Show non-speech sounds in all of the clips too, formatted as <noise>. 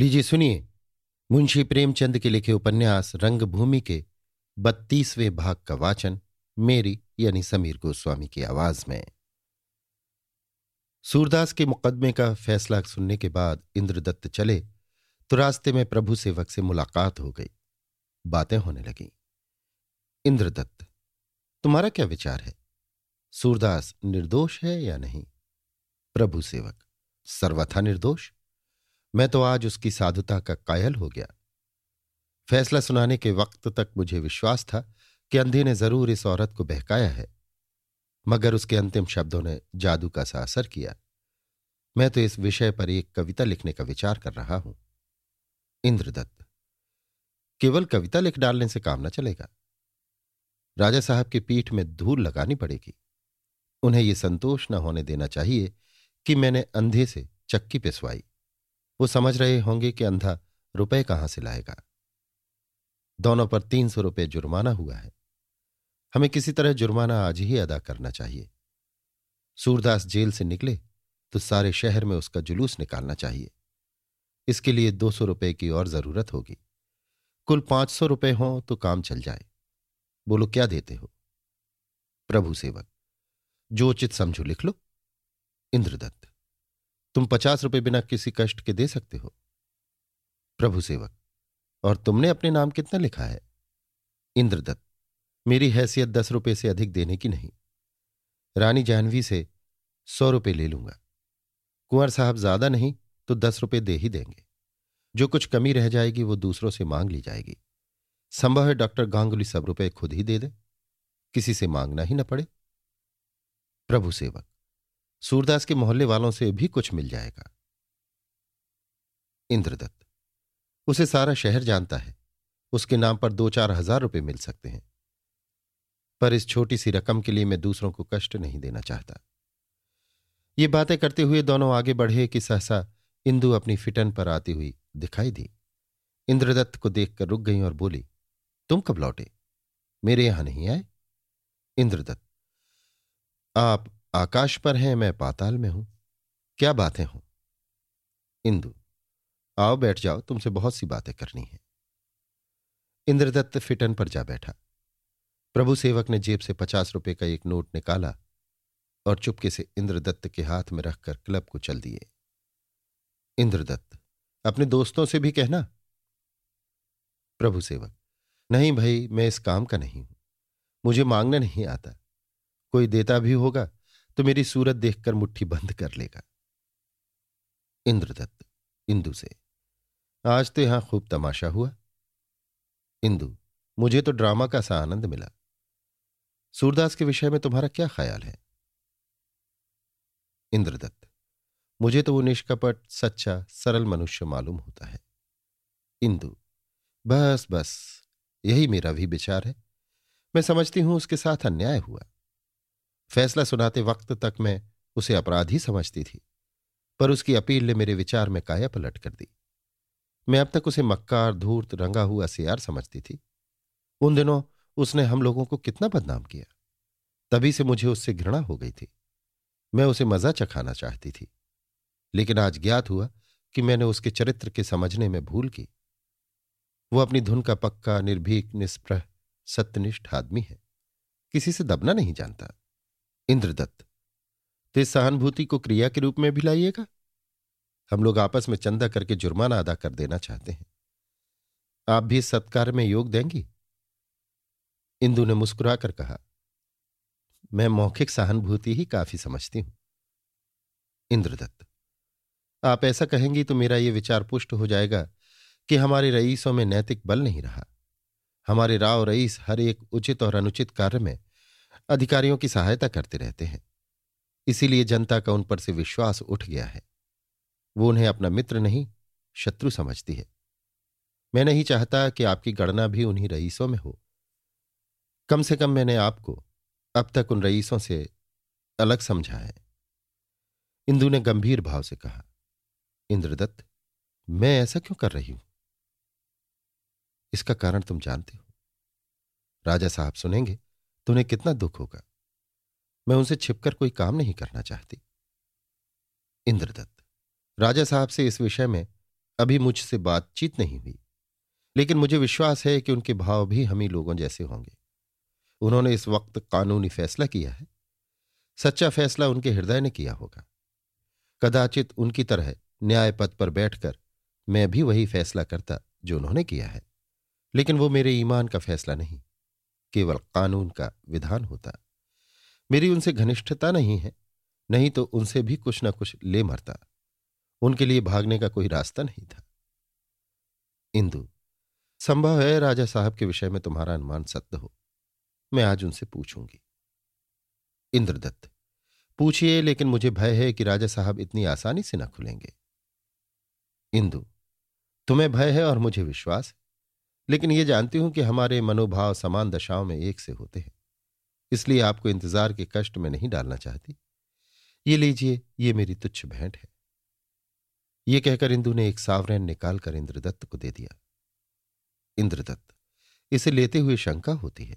लीजिए, सुनिए। मुंशी प्रेमचंद के लिखे उपन्यास रंगभूमि के बत्तीसवें भाग का वाचन मेरी, यानी समीर गोस्वामी की आवाज़ में। सूरदास के मुकदमे का फैसला सुनने के बाद इंद्रदत्त चले तो रास्ते में प्रभु सेवक से मुलाकात हो गई। बातें होने लगी। इंद्रदत्त, तुम्हारा क्या विचार है? सूरदास निर्दोष है या नहीं? प्रभु सेवक, सर्वथा निर्दोष? मैं तो आज उसकी साधुता का कायल हो गया। फैसला सुनाने के वक्त तक मुझे विश्वास था कि अंधे ने ज़रूर इस औरत को बहकाया है, मगर उसके अंतिम शब्दों ने जादू का सा असर किया। मैं तो इस विषय पर एक कविता लिखने का विचार कर रहा हूँ। इंद्रदत्त, केवल कविता लिख डालने से काम न चलेगा। राजा साहब की पीठ में धूल लगानी पड़ेगी। उन्हें यह संतोष न होने देना चाहिए कि मैंने अंधे से चक्की पिसवाई। वो समझ रहे होंगे कि अंधा रुपए कहाँ से लाएगा। दोनों पर तीन सौ रुपये जुर्माना हुआ है। हमें किसी तरह जुर्माना आज ही अदा करना चाहिए। सूरदास जेल से निकले तो सारे शहर में उसका जुलूस निकालना चाहिए। इसके लिए दो सौ रुपये की और ज़रूरत होगी। कुल पाँच सौ रुपये हों तो काम चल जाए। बोलो, क्या देते हो? प्रभु सेवक, जो उचित समझो लिख लो। इंद्रदत्त तुम पचास रुपए बिना किसी कष्ट के दे सकते हो। प्रभु सेवक, और तुमने अपने नाम कितना लिखा है? इंद्रदत्त, मेरी हैसियत दस रुपए से अधिक देने की नहीं। रानी जाह्नवी से सौ रुपये ले लूँगा। कुंवर साहब ज़्यादा नहीं तो दस रुपये दे ही देंगे। जो कुछ कमी रह जाएगी, वो दूसरों से मांग ली जाएगी। संभव है डॉक्टर गांगुली सब रुपए खुद ही दे दे। किसी से मांगना ही न पड़े। प्रभु सेवक सूरदास के मोहल्ले वालों से भी कुछ मिल जाएगा। इंद्रदत्त, उसे सारा शहर जानता है। उसके नाम पर दो चार हज़ार रुपए मिल सकते हैं। पर इस छोटी सी रकम के लिए मैं दूसरों को कष्ट नहीं देना चाहता। ये बातें करते हुए दोनों आगे बढ़े कि सहसा इंदु अपनी फिटन पर आती हुई दिखाई दी। इंद्रदत्त को देखकर रुक गई और बोली, तुम कब लौटे? मेरे यहाँ नहीं आए? इंद्रदत्त, आप आकाश पर हैं, मैं पाताल में हूँ। क्या बातें हों? इंदु, आओ बैठ जाओ, तुमसे बहुत सी बातें करनी है। इंद्रदत्त फिटन पर जा बैठा। प्रभु सेवक ने जेब से पचास रुपए का एक नोट निकाला और चुपके से इंद्रदत्त के हाथ में रखकर क्लब को चल दिए। इंद्रदत्त, अपने दोस्तों से भी कहना। प्रभु सेवक, नहीं भाई, मैं इस काम का नहीं हूँ। मुझे मांगने नहीं आता। कोई देता भी होगा तो मेरी सूरत देखकर मुट्ठी बंद कर लेगा। इंद्रदत्त, इंदु से, आज तो यहाँ खूब तमाशा हुआ। इंदु, मुझे तो ड्रामा का सा आनंद मिला। सूरदास के विषय में तुम्हारा क्या ख्याल है? इंद्रदत्त, मुझे तो वो निष्कपट, सच्चा, सरल मनुष्य मालूम होता है। इंदु, बस बस, यही मेरा भी विचार है। मैं समझती हूँ उसके साथ अन्याय हुआ। फैसला सुनाते वक्त तक मैं उसे अपराध ही समझती थी, पर उसकी अपील ने मेरे विचार में काया पलट कर दी। मैं अब तक उसे मक्कार, धूर्त, रंगा हुआ सियार समझती थी। उन दिनों उसने हम लोगों को कितना बदनाम किया। तभी से मुझे उससे घृणा हो गई थी। मैं उसे मज़ा चखाना चाहती थी, लेकिन आज ज्ञात हुआ कि मैंने उसके चरित्र के समझने में भूल की। वो अपनी धुन का पक्का, निर्भीक, निष्प्रह, सत्यनिष्ठ आदमी है। किसी से दबना नहीं जानता। इंद्रदत्त तो इस सहानुभूति को क्रिया के रूप में भी लाइएगा। हम लोग आपस में चंदा करके जुर्माना अदा कर देना चाहते हैं। आप भी सत्कार में योग देंगी? इंदु ने मुस्कुराकर कहा, मैं मौखिक सहानुभूति ही काफ़ी समझती हूँ। इंद्रदत्त, आप ऐसा कहेंगी तो मेरा यह विचार पुष्ट हो जाएगा कि हमारे रईसों में नैतिक बल नहीं रहा। हमारे राव रईस हर एक उचित और अनुचित कार्य में अधिकारियों की सहायता करते रहते हैं। इसीलिए जनता का उन पर से विश्वास उठ गया है। वो उन्हें अपना मित्र नहीं, शत्रु समझती है। मैं नहीं चाहता कि आपकी गणना भी उन्हीं रईसों में हो। कम से कम मैंने आपको अब तक उन रईसों से अलग समझा है। इंदु ने गंभीर भाव से कहा, इंद्रदत्त, मैं ऐसा क्यों कर रही हूँ? इसका कारण तुम जानते हो। राजा साहब सुनेंगे। तो उन्हें कितना दुख होगा। मैं उनसे छिपकर कोई काम नहीं करना चाहती। इंद्रदत्त, राजा साहब से इस विषय में अभी मुझसे बातचीत नहीं हुई, लेकिन मुझे विश्वास है कि उनके भाव भी हम ही लोगों जैसे होंगे। उन्होंने इस वक्त कानूनी फैसला किया है। सच्चा फैसला उनके हृदय ने किया होगा। कदाचित उनकी तरह न्याय पद पर बैठकर मैं भी वही फैसला करता जो उन्होंने किया है, लेकिन वो मेरे ईमान का फैसला नहीं। केवल कानून का विधान होता। मेरी उनसे घनिष्ठता नहीं है, नहीं तो उनसे भी कुछ ना कुछ ले मरता। उनके लिए भागने का कोई रास्ता नहीं था। इंदु, संभव है राजा साहब के विषय में तुम्हारा अनुमान सत्य हो। मैं आज उनसे पूछूँगी। इंद्रदत्त, पूछिए, लेकिन मुझे भय है कि राजा साहब इतनी आसानी से न खुलेंगे। इंदु, तुम्हें भय है और मुझे विश्वास लेकिन ये जानती हूँ कि हमारे मनोभाव समान दशाओं में एक से होते हैं। इसलिए आपको इंतज़ार के कष्ट में नहीं डालना चाहती। ये लीजिए, ये मेरी तुच्छ भेंट है। ये कहकर इंदु ने एक सावरन निकालकर इंद्रदत्त को दे दिया। इंद्रदत्त, इसे लेते हुए शंका होती है।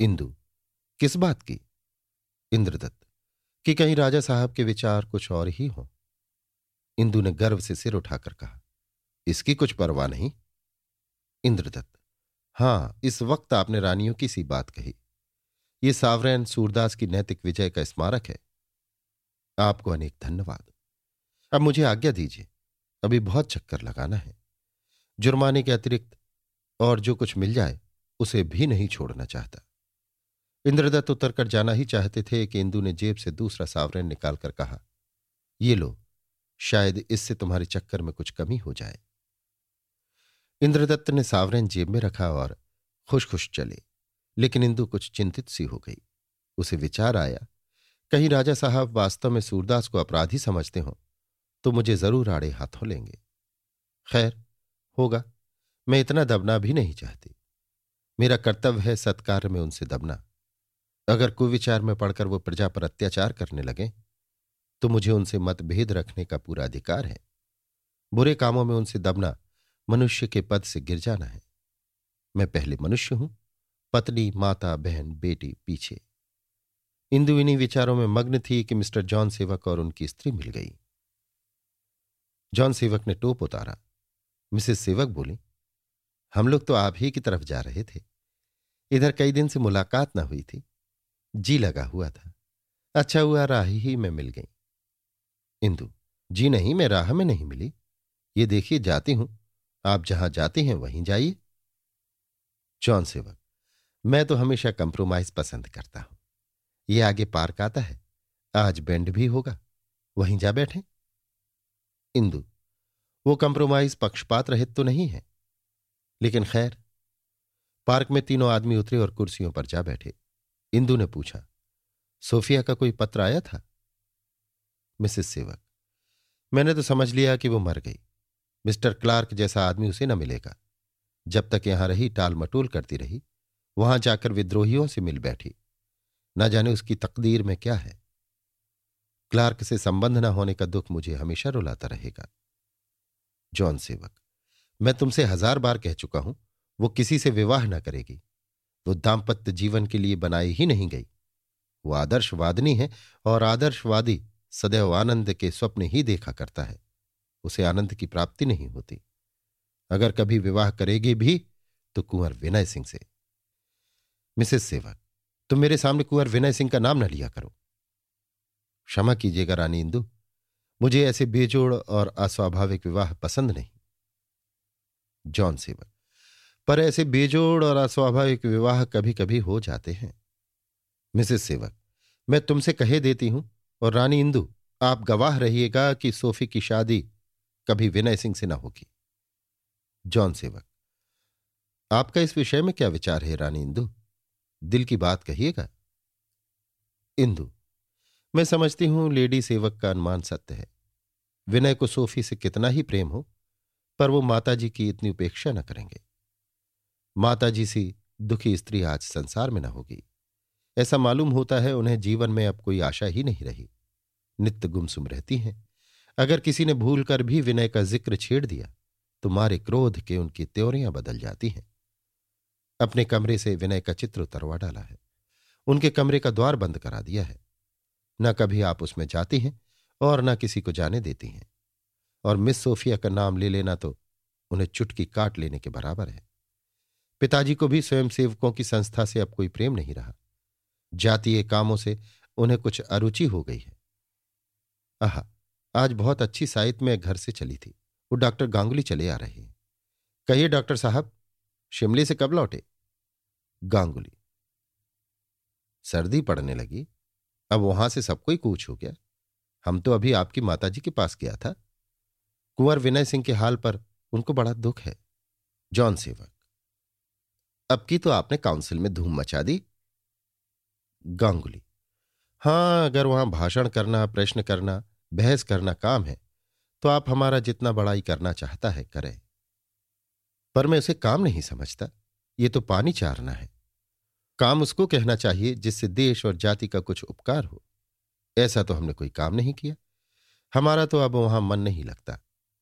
इंदु, किस बात की? इंद्रदत्त, कि कहीं राजा साहब के विचार कुछ और ही हों। इंदु ने गर्व से सिर उठाकर कहा, इसकी कुछ परवाह नहीं। इंद्रदत्त। हाँ, इस वक्त आपने रानियों की सी बात कही। ये सावरैन सूरदास की नैतिक विजय का स्मारक है। आपको अनेक धन्यवाद। अब मुझे आज्ञा दीजिए, अभी बहुत चक्कर लगाना है। जुर्माने के अतिरिक्त और जो कुछ मिल जाए, उसे भी नहीं छोड़ना चाहता। इंद्रदत्त उतर कर जाना ही चाहते थे कि इंदु ने जेब से दूसरा सावरन निकालकर कहा, ये लो, शायद इससे तुम्हारे चक्कर में कुछ कमी हो जाए। इंद्रदत्त ने सावरन जेब में रखा और खुश खुश चले, लेकिन इंदु कुछ चिंतित सी हो गई। उसे विचार आया, कहीं राजा साहब वास्तव में सूरदास को अपराधी समझते हो तो मुझे ज़रूर आड़े हाथों लेंगे। खैर, होगा, मैं इतना दबना भी नहीं चाहती। मेरा कर्तव्य है सत्कार में उनसे दबना। अगर कुविचार में पड़कर वो प्रजा पर अत्याचार करने लगे तो मुझे उनसे मतभेद रखने का पूरा अधिकार है। बुरे कामों में उनसे दबना मनुष्य के पद से गिर जाना है। मैं पहले मनुष्य हूँ, पत्नी, माता, बहन, बेटी, पीछे। इंदु इन्हीं विचारों में मग्न थी कि मिस्टर जॉन सेवक और उनकी स्त्री मिल गई। जॉन सेवक ने टोप उतारा। मिसेस सेवक बोली, हम लोग तो आप ही की तरफ़ जा रहे थे। इधर कई दिन से मुलाकात ना हुई थी। जी लगा हुआ था। अच्छा हुआ राह ही में मिल गई। इंदु, जी नहीं, मैं राह में नहीं मिली। ये देखिए, जाती हूँ। आप जहाँ जाते हैं, वहीं जाइए। जॉन सेवक मैं तो हमेशा कंप्रोमाइज पसंद करता हूँ। ये आगे पार्क आता है, आज बेंड भी होगा, वहीं जा बैठे। इंदु, वो कंप्रोमाइज पक्षपात रहित तो नहीं है। लेकिन खैर, पार्क में तीनों आदमी उतरे और कुर्सियों पर जा बैठे। इंदु ने पूछा, सोफिया का कोई पत्र आया था? मिसेस सेवक मैंने तो समझ लिया कि वो मर गई। मिस्टर क्लार्क जैसा आदमी उसे न मिलेगा। जब तक यहाँ रही, टाल मटोल करती रही, वहाँ जाकर विद्रोहियों से मिल बैठी। न जाने उसकी तकदीर में क्या है। क्लार्क से संबंध न होने का दुख मुझे हमेशा रुलाता रहेगा। जॉन सेवक, मैं तुमसे हज़ार बार कह चुका हूँ, वो किसी से विवाह न करेगी। वो दाम्पत्य जीवन के लिए बनाई ही नहीं गई। वो आदर्शवादिनी है और आदर्शवादी सदैव आनंद के स्वप्न ही देखा करता है। उसे आनंद की प्राप्ति नहीं होती। अगर कभी विवाह करेगी भी तो कुंवर विनय सिंह से। मिसेस सेवक, तुम मेरे सामने कुंवर विनय सिंह का नाम न लिया करो। क्षमा कीजिएगा रानी इंदु, मुझे ऐसे बेजोड़ और अस्वाभाविक विवाह पसंद नहीं। जॉन सेवक, पर ऐसे बेजोड़ और अस्वाभाविक विवाह कभी कभी हो जाते हैं। मिसेस सेवक, मैं तुमसे कहे देती हूँ, और रानी इंदु, आप गवाह रहिएगा कि सोफी की शादी कभी विनय सिंह से ना होगी। जॉन सेवक, आपका इस विषय में क्या विचार है रानी इंदु? दिल की बात कहिएगा। इंदु, मैं समझती हूँ लेडी सेवक का अनुमान सत्य है। विनय को सोफी से कितना ही प्रेम हो, पर वो माताजी की इतनी उपेक्षा न करेंगे। माताजी सी दुखी स्त्री आज संसार में न होगी। ऐसा मालूम होता है उन्हें जीवन में अब कोई आशा ही नहीं रही। नित्य गुमसुम रहती हैं। अगर किसी ने भूल कर भी विनय का ज़िक्र छेड़ दिया तो मारे क्रोध के उनकी त्योरियाँ बदल जाती हैं। अपने कमरे से विनय का चित्र उतरवा डाला है। उनके कमरे का द्वार बंद करा दिया है। न कभी आप उसमें जाती हैं और न किसी को जाने देती हैं। और मिस सोफिया का नाम ले लेना तो उन्हें चुटकी काट लेने के बराबर है। पिताजी को भी स्वयंसेवकों की संस्था से अब कोई प्रेम नहीं रहा। जातीय कामों से उन्हें कुछ अरुचि हो गई है। आह आज बहुत अच्छी साहित्य में घर से चली थी। वो डॉक्टर गांगुली चले आ रहे हैं। कहिए डॉक्टर साहब, शिमले से कब लौटे? गांगुली। सर्दी पड़ने लगी। अब वहाँ से सब कोई कूच हो गया। हम तो अभी आपकी माताजी के पास गया था। कुंवर विनय सिंह के हाल पर उनको बड़ा दुख है। जॉन सेवक। अब की तो आपने काउंसिल में धूम मचा दी। गांगुली। हाँ, अगर वहाँ भाषण करना, प्रश्न करना बहस करना काम है तो आप हमारा जितना बड़ाई करना चाहता है करें। पर मैं उसे काम नहीं समझता, ये तो पानी चारना है। काम उसको कहना चाहिए जिससे देश और जाति का कुछ उपकार हो। ऐसा तो हमने कोई काम नहीं किया। हमारा तो अब वहाँ मन नहीं लगता।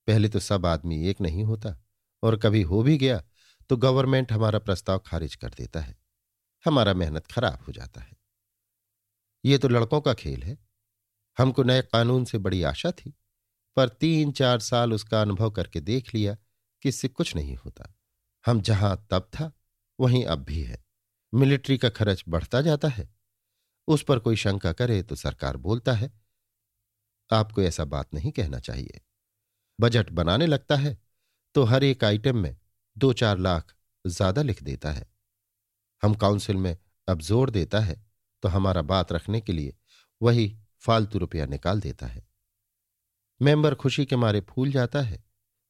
पहले तो सब आदमी एक नहीं होता, और कभी हो भी गया तो गवर्नमेंट हमारा प्रस्ताव खारिज कर देता है। हमारा मेहनत खराब हो जाता है। ये तो लड़कों का खेल है। हमको नए कानून से बड़ी आशा थी, पर तीन चार साल उसका अनुभव करके देख लिया कि इससे कुछ नहीं होता। हम जहाँ तब था, वहीं अब भी है। मिलिट्री का खर्च बढ़ता जाता है। उस पर कोई शंका करे तो सरकार बोलता है, आपको ऐसा बात नहीं कहना चाहिए। बजट बनाने लगता है तो हर एक आइटम में दो चार लाख ज़्यादा लिख देता है। हम काउंसिल में अब ज़ोर देता है तो हमारा बात रखने के लिए वही फालतू रुपया निकाल देता है। मेंबर खुशी के मारे फूल जाता है।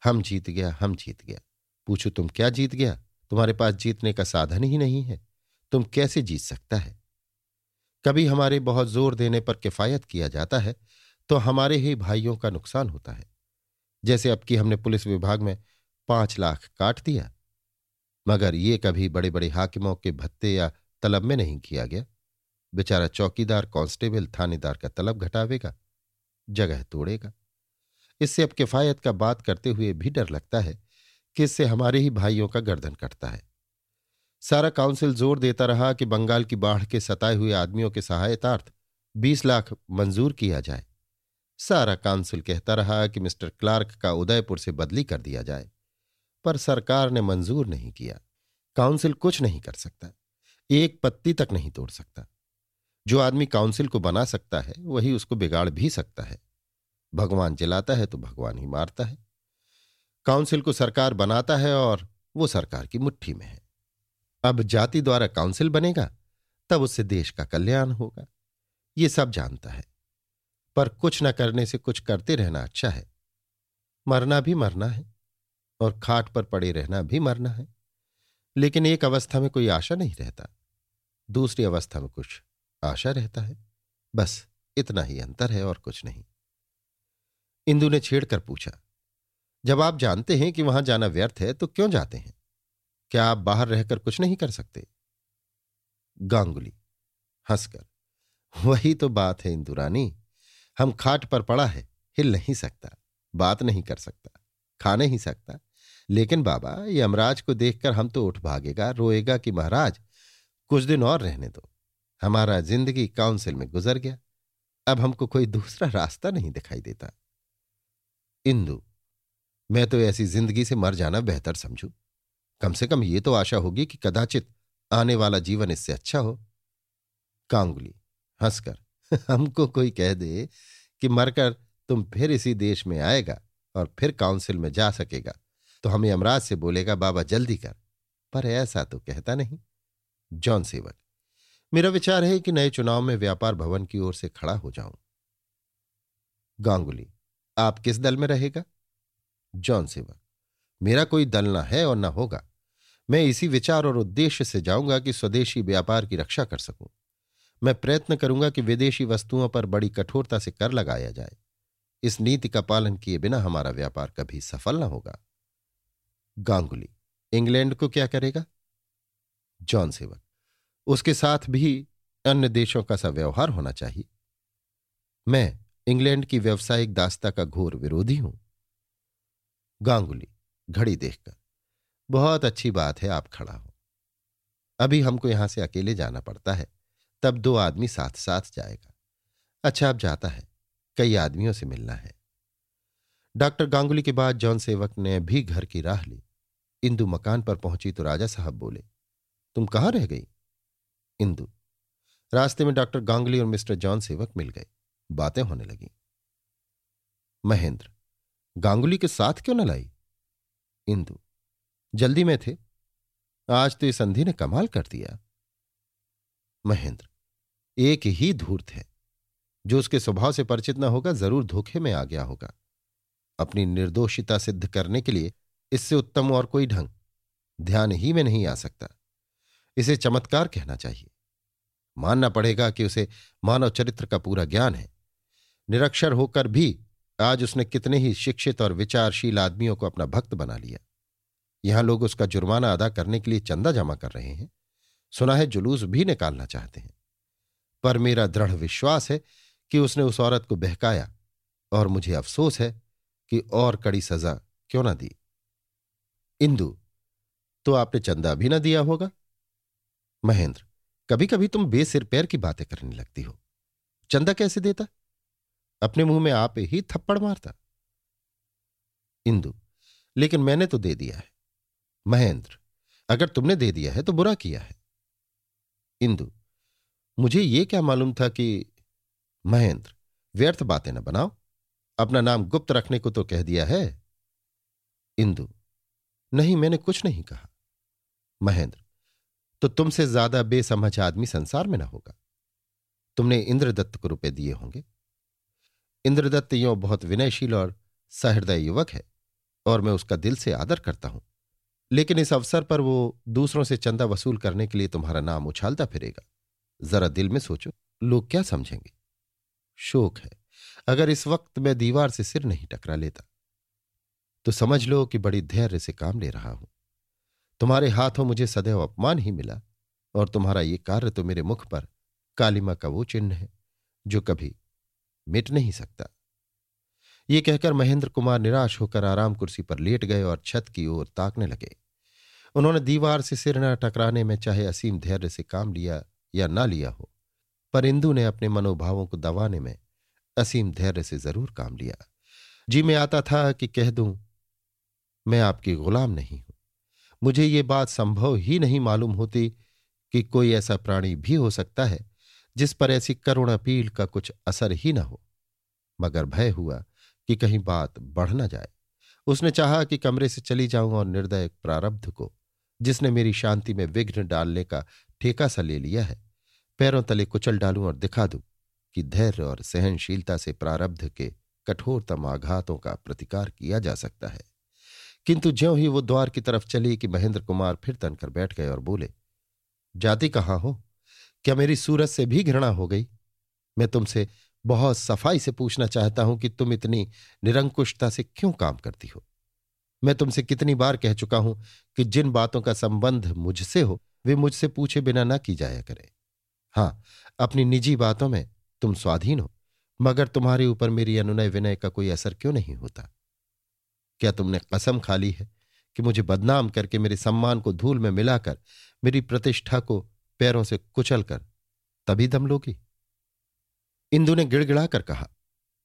हम जीत गया, हम जीत गया। पूछो तुम क्या जीत गया? तुम्हारे पास जीतने का साधन ही नहीं है। तुम कैसे जीत सकता है? कभी हमारे बहुत ज़ोर देने पर किफायत किया जाता है तो हमारे ही भाइयों का नुकसान होता है। जैसे अब की हमने पुलिस विभाग में पाँच लाख काट दिया, मगर ये कभी बड़े बड़े हाकिमों के भत्ते या तलब में नहीं किया गया। बेचारा चौकीदार, कांस्टेबल, थानेदार का तलब घटावेगा, जगह तोड़ेगा। इससे अब किफायत का बात करते हुए भी डर लगता है कि इससे हमारे ही भाइयों का गर्दन कटता है। सारा काउंसिल ज़ोर देता रहा कि बंगाल की बाढ़ के सताए हुए आदमियों के सहायतार्थ बीस लाख मंजूर किया जाए। सारा काउंसिल कहता रहा कि मिस्टर क्लार्क का उदयपुर से बदली कर दिया जाए, पर सरकार ने मंजूर नहीं किया। काउंसिल कुछ नहीं कर सकता, एक पत्ती तक नहीं तोड़ सकता। जो आदमी काउंसिल को बना सकता है, वही उसको बिगाड़ भी सकता है। भगवान जलाता है तो भगवान ही मारता है। काउंसिल को सरकार बनाता है और वो सरकार की मुट्ठी में है। अब जाति द्वारा काउंसिल बनेगा, तब उससे देश का कल्याण होगा। ये सब जानता है। पर कुछ न करने से कुछ करते रहना अच्छा है। मरना भी मरना है और खाट पर पड़े रहना भी मरना है। लेकिन एक अवस्था में कोई आशा नहीं रहता। दूसरी अवस्था में कुछ आशा रहता है। बस, इतना ही अंतर है और कुछ नहीं। इंदु ने छेड़कर पूछा, जब आप जानते हैं कि वहाँ जाना व्यर्थ है तो क्यों जाते हैं? क्या आप बाहर रहकर कुछ नहीं कर सकते? गांगुली, हंसकर, वही तो बात है इंदुरानी हम खाट पर पड़ा है, हिल नहीं सकता, बात नहीं कर सकता, खा नहीं सकता। लेकिन बाबा, यमराज को देखकर हम तो उठ भागेगा, रोएगा कि महाराज, कुछ दिन और रहने दो। हमारा ज़िंदगी काउंसिल में गुजर गया। अब हमको कोई दूसरा रास्ता नहीं दिखाई देता। इंदु, मैं तो ऐसी ज़िंदगी से मर जाना बेहतर समझू। कम से कम ये तो आशा होगी कि कदाचित आने वाला जीवन इससे अच्छा हो। कांगुली, हंसकर, <laughs> हमको कोई कह दे कि मरकर तुम फिर इसी देश में आएगा और फिर काउंसिल में जा सकेगा। तो हमें यमराज से बोलेगा, बाबा, जल्दी कर। पर ऐसा तो कहता नहीं। जॉन सेवक मेरा विचार है कि नए चुनाव में व्यापार भवन की ओर से खड़ा हो जाऊँ। गांगुली, आप किस दल में रहेगा? जॉन सेवक मेरा कोई दल ना है और ना होगा। मैं इसी विचार और उद्देश्य से जाऊँगा कि स्वदेशी व्यापार की रक्षा कर सकूँ। मैं प्रयत्न करूँगा कि विदेशी वस्तुओं पर बड़ी कठोरता से कर लगाया जाए। इस नीति का पालन किए बिना हमारा व्यापार कभी सफल न होगा। गांगुली, इंग्लैंड को क्या करेगा? जॉन सेवक उसके साथ भी अन्य देशों का सा व्यवहार होना चाहिए। मैं इंग्लैंड की व्यवसायिक दास्ता का घोर विरोधी हूँ। गांगुली, घड़ी देखकर, बहुत अच्छी बात है, आप खड़ा हो। अभी हमको यहाँ से अकेले जाना पड़ता है, तब दो आदमी साथ साथ जाएगा। अच्छा अब जाता है, कई आदमियों से मिलना है। डॉक्टर गांगुली के बाद जॉन सेवक ने भी घर की राह ली। इंदु मकान पर पहुँची तो राजा साहब बोले, तुम कहाँ रह गई? इंदु। रास्ते में डॉक्टर गांगुली और मिस्टर जॉन सेवक मिल गए। बातें होने लगी। महेंद्र, गांगुली के साथ क्यों न लाई? इंदु, जल्दी में थे। आज तो इस अंधी ने कमाल कर दिया। महेंद्र, एक ही धूर्त है। जो उसके स्वभाव से परिचित न होगा, ज़रूर धोखे में आ गया होगा। अपनी निर्दोषिता सिद्ध करने के लिए इससे उत्तम और कोई ढंग, ध्यान ही में नहीं आ सकता। इसे चमत्कार कहना चाहिए। मानना पड़ेगा कि उसे मानव चरित्र का पूरा ज्ञान है। निरक्षर होकर भी आज उसने कितने ही शिक्षित और विचारशील आदमियों को अपना भक्त बना लिया। यहाँ लोग उसका जुर्माना अदा करने के लिए चंदा जमा कर रहे हैं। सुना है जुलूस भी निकालना चाहते हैं। पर मेरा दृढ़ विश्वास है कि उसने उस औरत को बहकाया और मुझे अफसोस है कि और कड़ी सजा क्यों ना दी। इंदु तो आपने चंदा भी ना दिया होगा? महेंद्र कभी कभी तुम बेसिर पैर की बातें करने लगती हो। चंदा कैसे देता? अपने मुँह में आप ही थप्पड़ मारता। इंदु, लेकिन मैंने तो दे दिया है। महेंद्र, अगर तुमने दे दिया है तो बुरा किया है। इंदु, मुझे यह क्या मालूम था कि महेंद्र, व्यर्थ बातें न बनाओ। अपना नाम गुप्त रखने को तो कह दिया है। इंदु, नहीं, मैंने कुछ नहीं कहा। महेंद्र तो तुमसे ज़्यादा बेसमझ आदमी संसार में ना होगा। तुमने इंद्रदत्त को रुपए दिए होंगे। इंद्रदत्त यो बहुत विनयशील और सहृदय युवक है और मैं उसका दिल से आदर करता हूँ। लेकिन इस अवसर पर वो दूसरों से चंदा वसूल करने के लिए तुम्हारा नाम उछालता फिरेगा। जरा दिल में सोचो, लोग क्या समझेंगे? शोक है। अगर इस वक्त मैं दीवार से सिर नहीं टकरा लेता तो समझ लो कि बड़ी धैर्य से काम ले रहा हूँ। तुम्हारे हाथों मुझे सदैव अपमान ही मिला, और तुम्हारा ये कार्य तो मेरे मुख पर कालिमा का वो चिन्ह है, जो कभी मिट नहीं सकता। ये कहकर महेंद्र कुमार निराश होकर आराम कुर्सी पर लेट गए और छत की ओर ताकने लगे। उन्होंने दीवार से सिर न टकराने में चाहे असीम धैर्य से काम लिया या ना लिया हो, पर इंदु ने अपने मनोभावों को दबाने में असीम धैर्य से ज़रूर काम लिया। जी मैं आता था कि कह दूँ, मैं आपकी गुलाम नहीं मुझे ये बात संभव ही नहीं मालूम होती कि कोई ऐसा प्राणी भी हो सकता है, जिस पर ऐसी करुण अपील का कुछ असर ही न हो। मगर भय हुआ कि कहीं बात बढ़ न जाए। उसने चाहा कि कमरे से चली जाऊँ और निर्दय प्रारब्ध को, जिसने मेरी शांति में विघ्न डालने का ठेका सा ले लिया है, पैरों तले कुचल डालूं और दिखा दूँ कि धैर्य और सहनशीलता से प्रारब्ध के कठोरतम आघातों का प्रतिकार किया जा सकता है। किंतु ज्यों ही वो द्वार की तरफ़ चली कि महेंद्र कुमार फिर तनकर बैठ गए और बोले, जाति कहाँ हो? क्या मेरी सूरत से भी घृणा हो गई? मैं तुमसे बहुत सफ़ाई से पूछना चाहता हूँ कि तुम इतनी निरंकुशता से क्यों काम करती हो? मैं तुमसे कितनी बार कह चुका हूँ कि जिन बातों का संबंध मुझसे हो, वे मुझसे पूछे बिना ना की जाया करें। हाँ, अपनी निजी बातों में तुम स्वाधीन हो, मगर तुम्हारे ऊपर मेरी अनुनय विनय का कोई असर क्यों नहीं होता? क्या तुमने कसम खा ली है कि मुझे बदनाम करके मेरे सम्मान को धूल में मिलाकर मेरी प्रतिष्ठा को पैरों से कुचल कर तभी दम लोगी? इंदु ने गिड़गिड़ा कर कहा,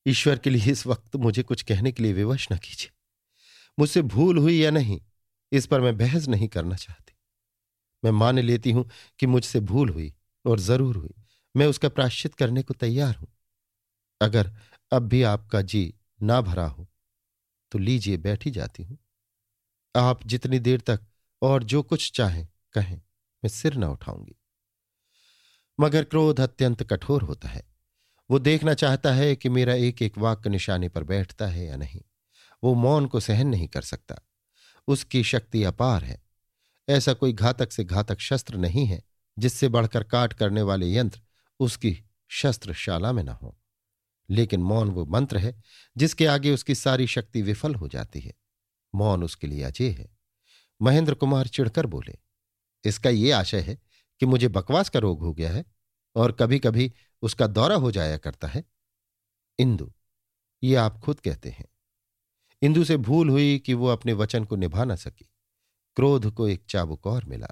ईश्वर के लिए इस वक्त मुझे कुछ कहने के लिए विवश न कीजिए। मुझसे भूल हुई या नहीं, इस पर मैं बहस नहीं करना चाहती। मैं मान लेती हूँ कि मुझसे भूल हुई और ज़रूर हुई। मैं उसका प्राश्चित करने को तैयार हूँ। अगर अब भी आपका जी ना भरा हो तो लीजिए, बैठी जाती हूँ। आप जितनी देर तक और जो कुछ चाहें, कहें, मैं सिर न उठाऊँगी। मगर क्रोध अत्यंत कठोर होता है। वो देखना चाहता है कि मेरा एक एक वाक्य निशाने पर बैठता है या नहीं। वो मौन को सहन नहीं कर सकता। उसकी शक्ति अपार है। ऐसा कोई घातक से घातक शस्त्र नहीं है, जिससे बढ़कर काट करने वाले यंत्र उसकी शस्त्रशाला में न हो। लेकिन मौन वो मंत्र है, जिसके आगे उसकी सारी शक्ति विफल हो जाती है। मौन उसके लिए अजय है। महेंद्र कुमार चिढ़कर बोले, इसका ये आशय है कि मुझे बकवास का रोग हो गया है और कभी कभी उसका दौरा हो जाया करता है। इंदु, ये आप खुद कहते हैं। इंदु से भूल हुई कि वो अपने वचन को निभा ना सकी। क्रोध को एक चाबुक और मिला।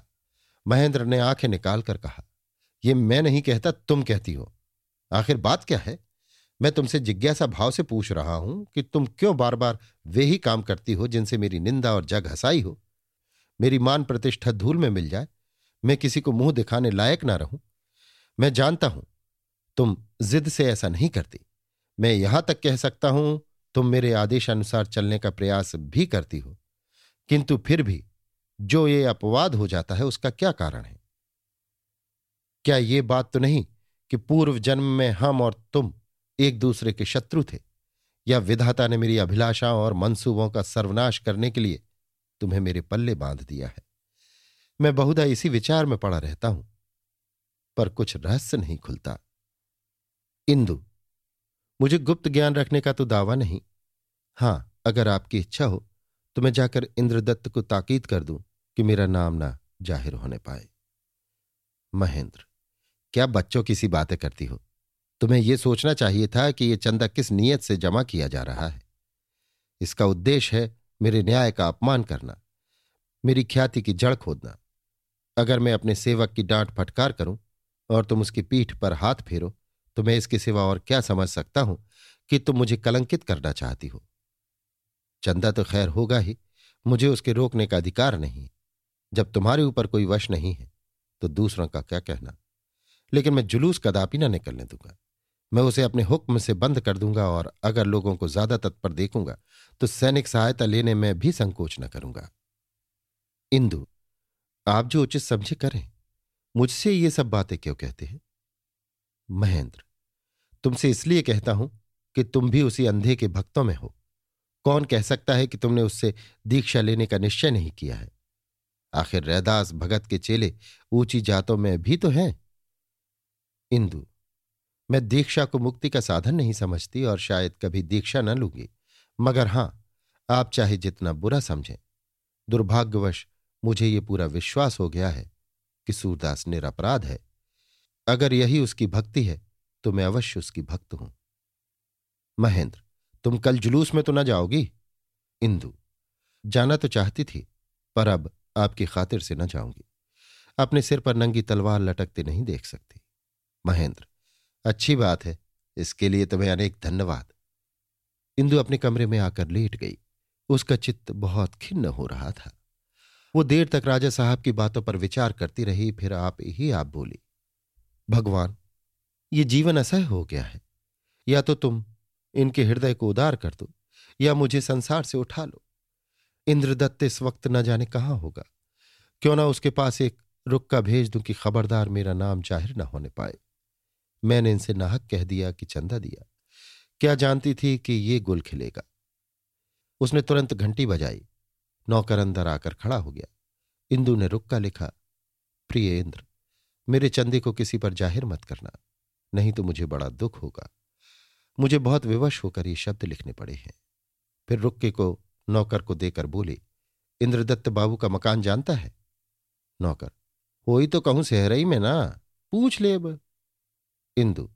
महेंद्र ने आँखें निकालकर कहा यह मैं नहीं कहता, तुम कहती हो। आखिर बात क्या है? मैं तुमसे जिज्ञासा भाव से पूछ रहा हूँ कि तुम क्यों बार बार वे ही काम करती हो जिनसे मेरी निंदा और जग हसाई हो। मेरी मान प्रतिष्ठा धूल में मिल जाए। मैं किसी को मुँह दिखाने लायक ना रहूँ। मैं जानता हूँ, तुम जिद से ऐसा नहीं करती। मैं यहाँ तक कह सकता हूँ, तुम मेरे आदेशानुसार चलने का प्रयास भी करती हो। किंतु फिर भी, जो ये अपवाद हो जाता है, उसका क्या कारण है? क्या ये बात तो नहीं कि पूर्व जन्म में हम और तुम एक दूसरे के शत्रु थे। या विधाता ने मेरी अभिलाषाओं और मंसूबों का सर्वनाश करने के लिए तुम्हें मेरे पल्ले बाँध दिया है। मैं बहुधा इसी विचार में पड़ा रहता हूँ, पर कुछ रहस्य नहीं खुलता। इंदु, मुझे गुप्त ज्ञान रखने का तो दावा नहीं। हाँ, अगर आपकी इच्छा हो तो मैं जाकर इंद्रदत्त को ताकीद कर दूँ कि मेरा नाम ना ज़ाहिर होने पाए। महेंद्र, क्या बच्चों की सी बातें करती हो? तुम्हें यह सोचना चाहिए था कि यह चंदा किस नीयत से जमा किया जा रहा है। इसका उद्देश्य है मेरे न्याय का अपमान करना, मेरी ख्याति की जड़ खोदना। अगर मैं अपने सेवक की डांट फटकार करूँ और तुम उसकी पीठ पर हाथ फेरो तो मैं इसके सिवा और क्या समझ सकता हूँ कि तुम मुझे कलंकित करना चाहती हो? चंदा तो खैर होगा ही, मुझे उसके रोकने का अधिकार नहीं। जब तुम्हारे ऊपर कोई वश नहीं है तो दूसरों का क्या कहना? लेकिन मैं जुलूस कदापि ना निकलने दूँगा। मैं उसे अपने हुक्म से बंद कर दूँगा और अगर लोगों को ज़्यादा तत्पर देखूँगा तो सैनिक सहायता लेने में भी संकोच न करूँगा। इंदु, आप जो उचित समझे करें। मुझसे ये सब बातें क्यों कहते हैं? महेंद्र, तुमसे इसलिए कहता हूँ कि तुम भी उसी अंधे के भक्तों में हो। कौन कह सकता है कि तुमने उससे दीक्षा लेने का निश्चय नहीं किया है? आखिर रैदास भगत के चेले ऊँची जातों में भी तो हैं। इंदु मैं दीक्षा को मुक्ति का साधन नहीं समझती और शायद कभी दीक्षा न लूँगी। मगर हाँ, आप चाहे जितना बुरा समझें। दुर्भाग्यवश मुझे ये पूरा विश्वास हो गया है कि सूरदास निरपराध है। अगर यही उसकी भक्ति है तो मैं अवश्य उसकी भक्त हूँ। महेंद्र, तुम कल जुलूस में तो ना जाओगी? इंदु, जाना तो चाहती थी, पर अब आपकी खातिर से न जाऊँगी। अपने सिर पर नंगी तलवार लटकते नहीं देख सकती। महेंद्र अच्छी बात है, इसके लिए तुम्हें अनेक धन्यवाद। इंदु अपने कमरे में आकर लेट गई। उसका चित्त बहुत खिन्न हो रहा था। वो देर तक राजा साहब की बातों पर विचार करती रही, फिर आप ही आप बोली, भगवान, ये जीवन असह्य हो गया है। या तो तुम इनके हृदय को उदार कर दो, या मुझे संसार से उठा लो। इंद्रदत्त इस वक्त न जाने कहाँ होगा। क्यों ना उसके पास एक रुक्का भेज दूँ कि खबरदार मेरा नाम ज़ाहिर न होने पाए। मैंने इनसे नाहक कह दिया कि चंदा दिया। क्या जानती थी कि ये गुल खिलेगा? उसने तुरंत घंटी बजाई। नौकर अंदर आकर खड़ा हो गया। इंदु ने रुक का लिखा, प्रिय इंद्र, मेरे चंदे को किसी पर ज़ाहिर मत करना, नहीं तो मुझे बड़ा दुख होगा। मुझे बहुत विवश होकर ये शब्द लिखने पड़े हैं। फिर रुक्के को नौकर को देकर बोले, इंद्रदत्त बाबू का मकान जानता है? नौकर हो ही तो कहूँ सहरई में ना, पूछ ले अब। इंदु।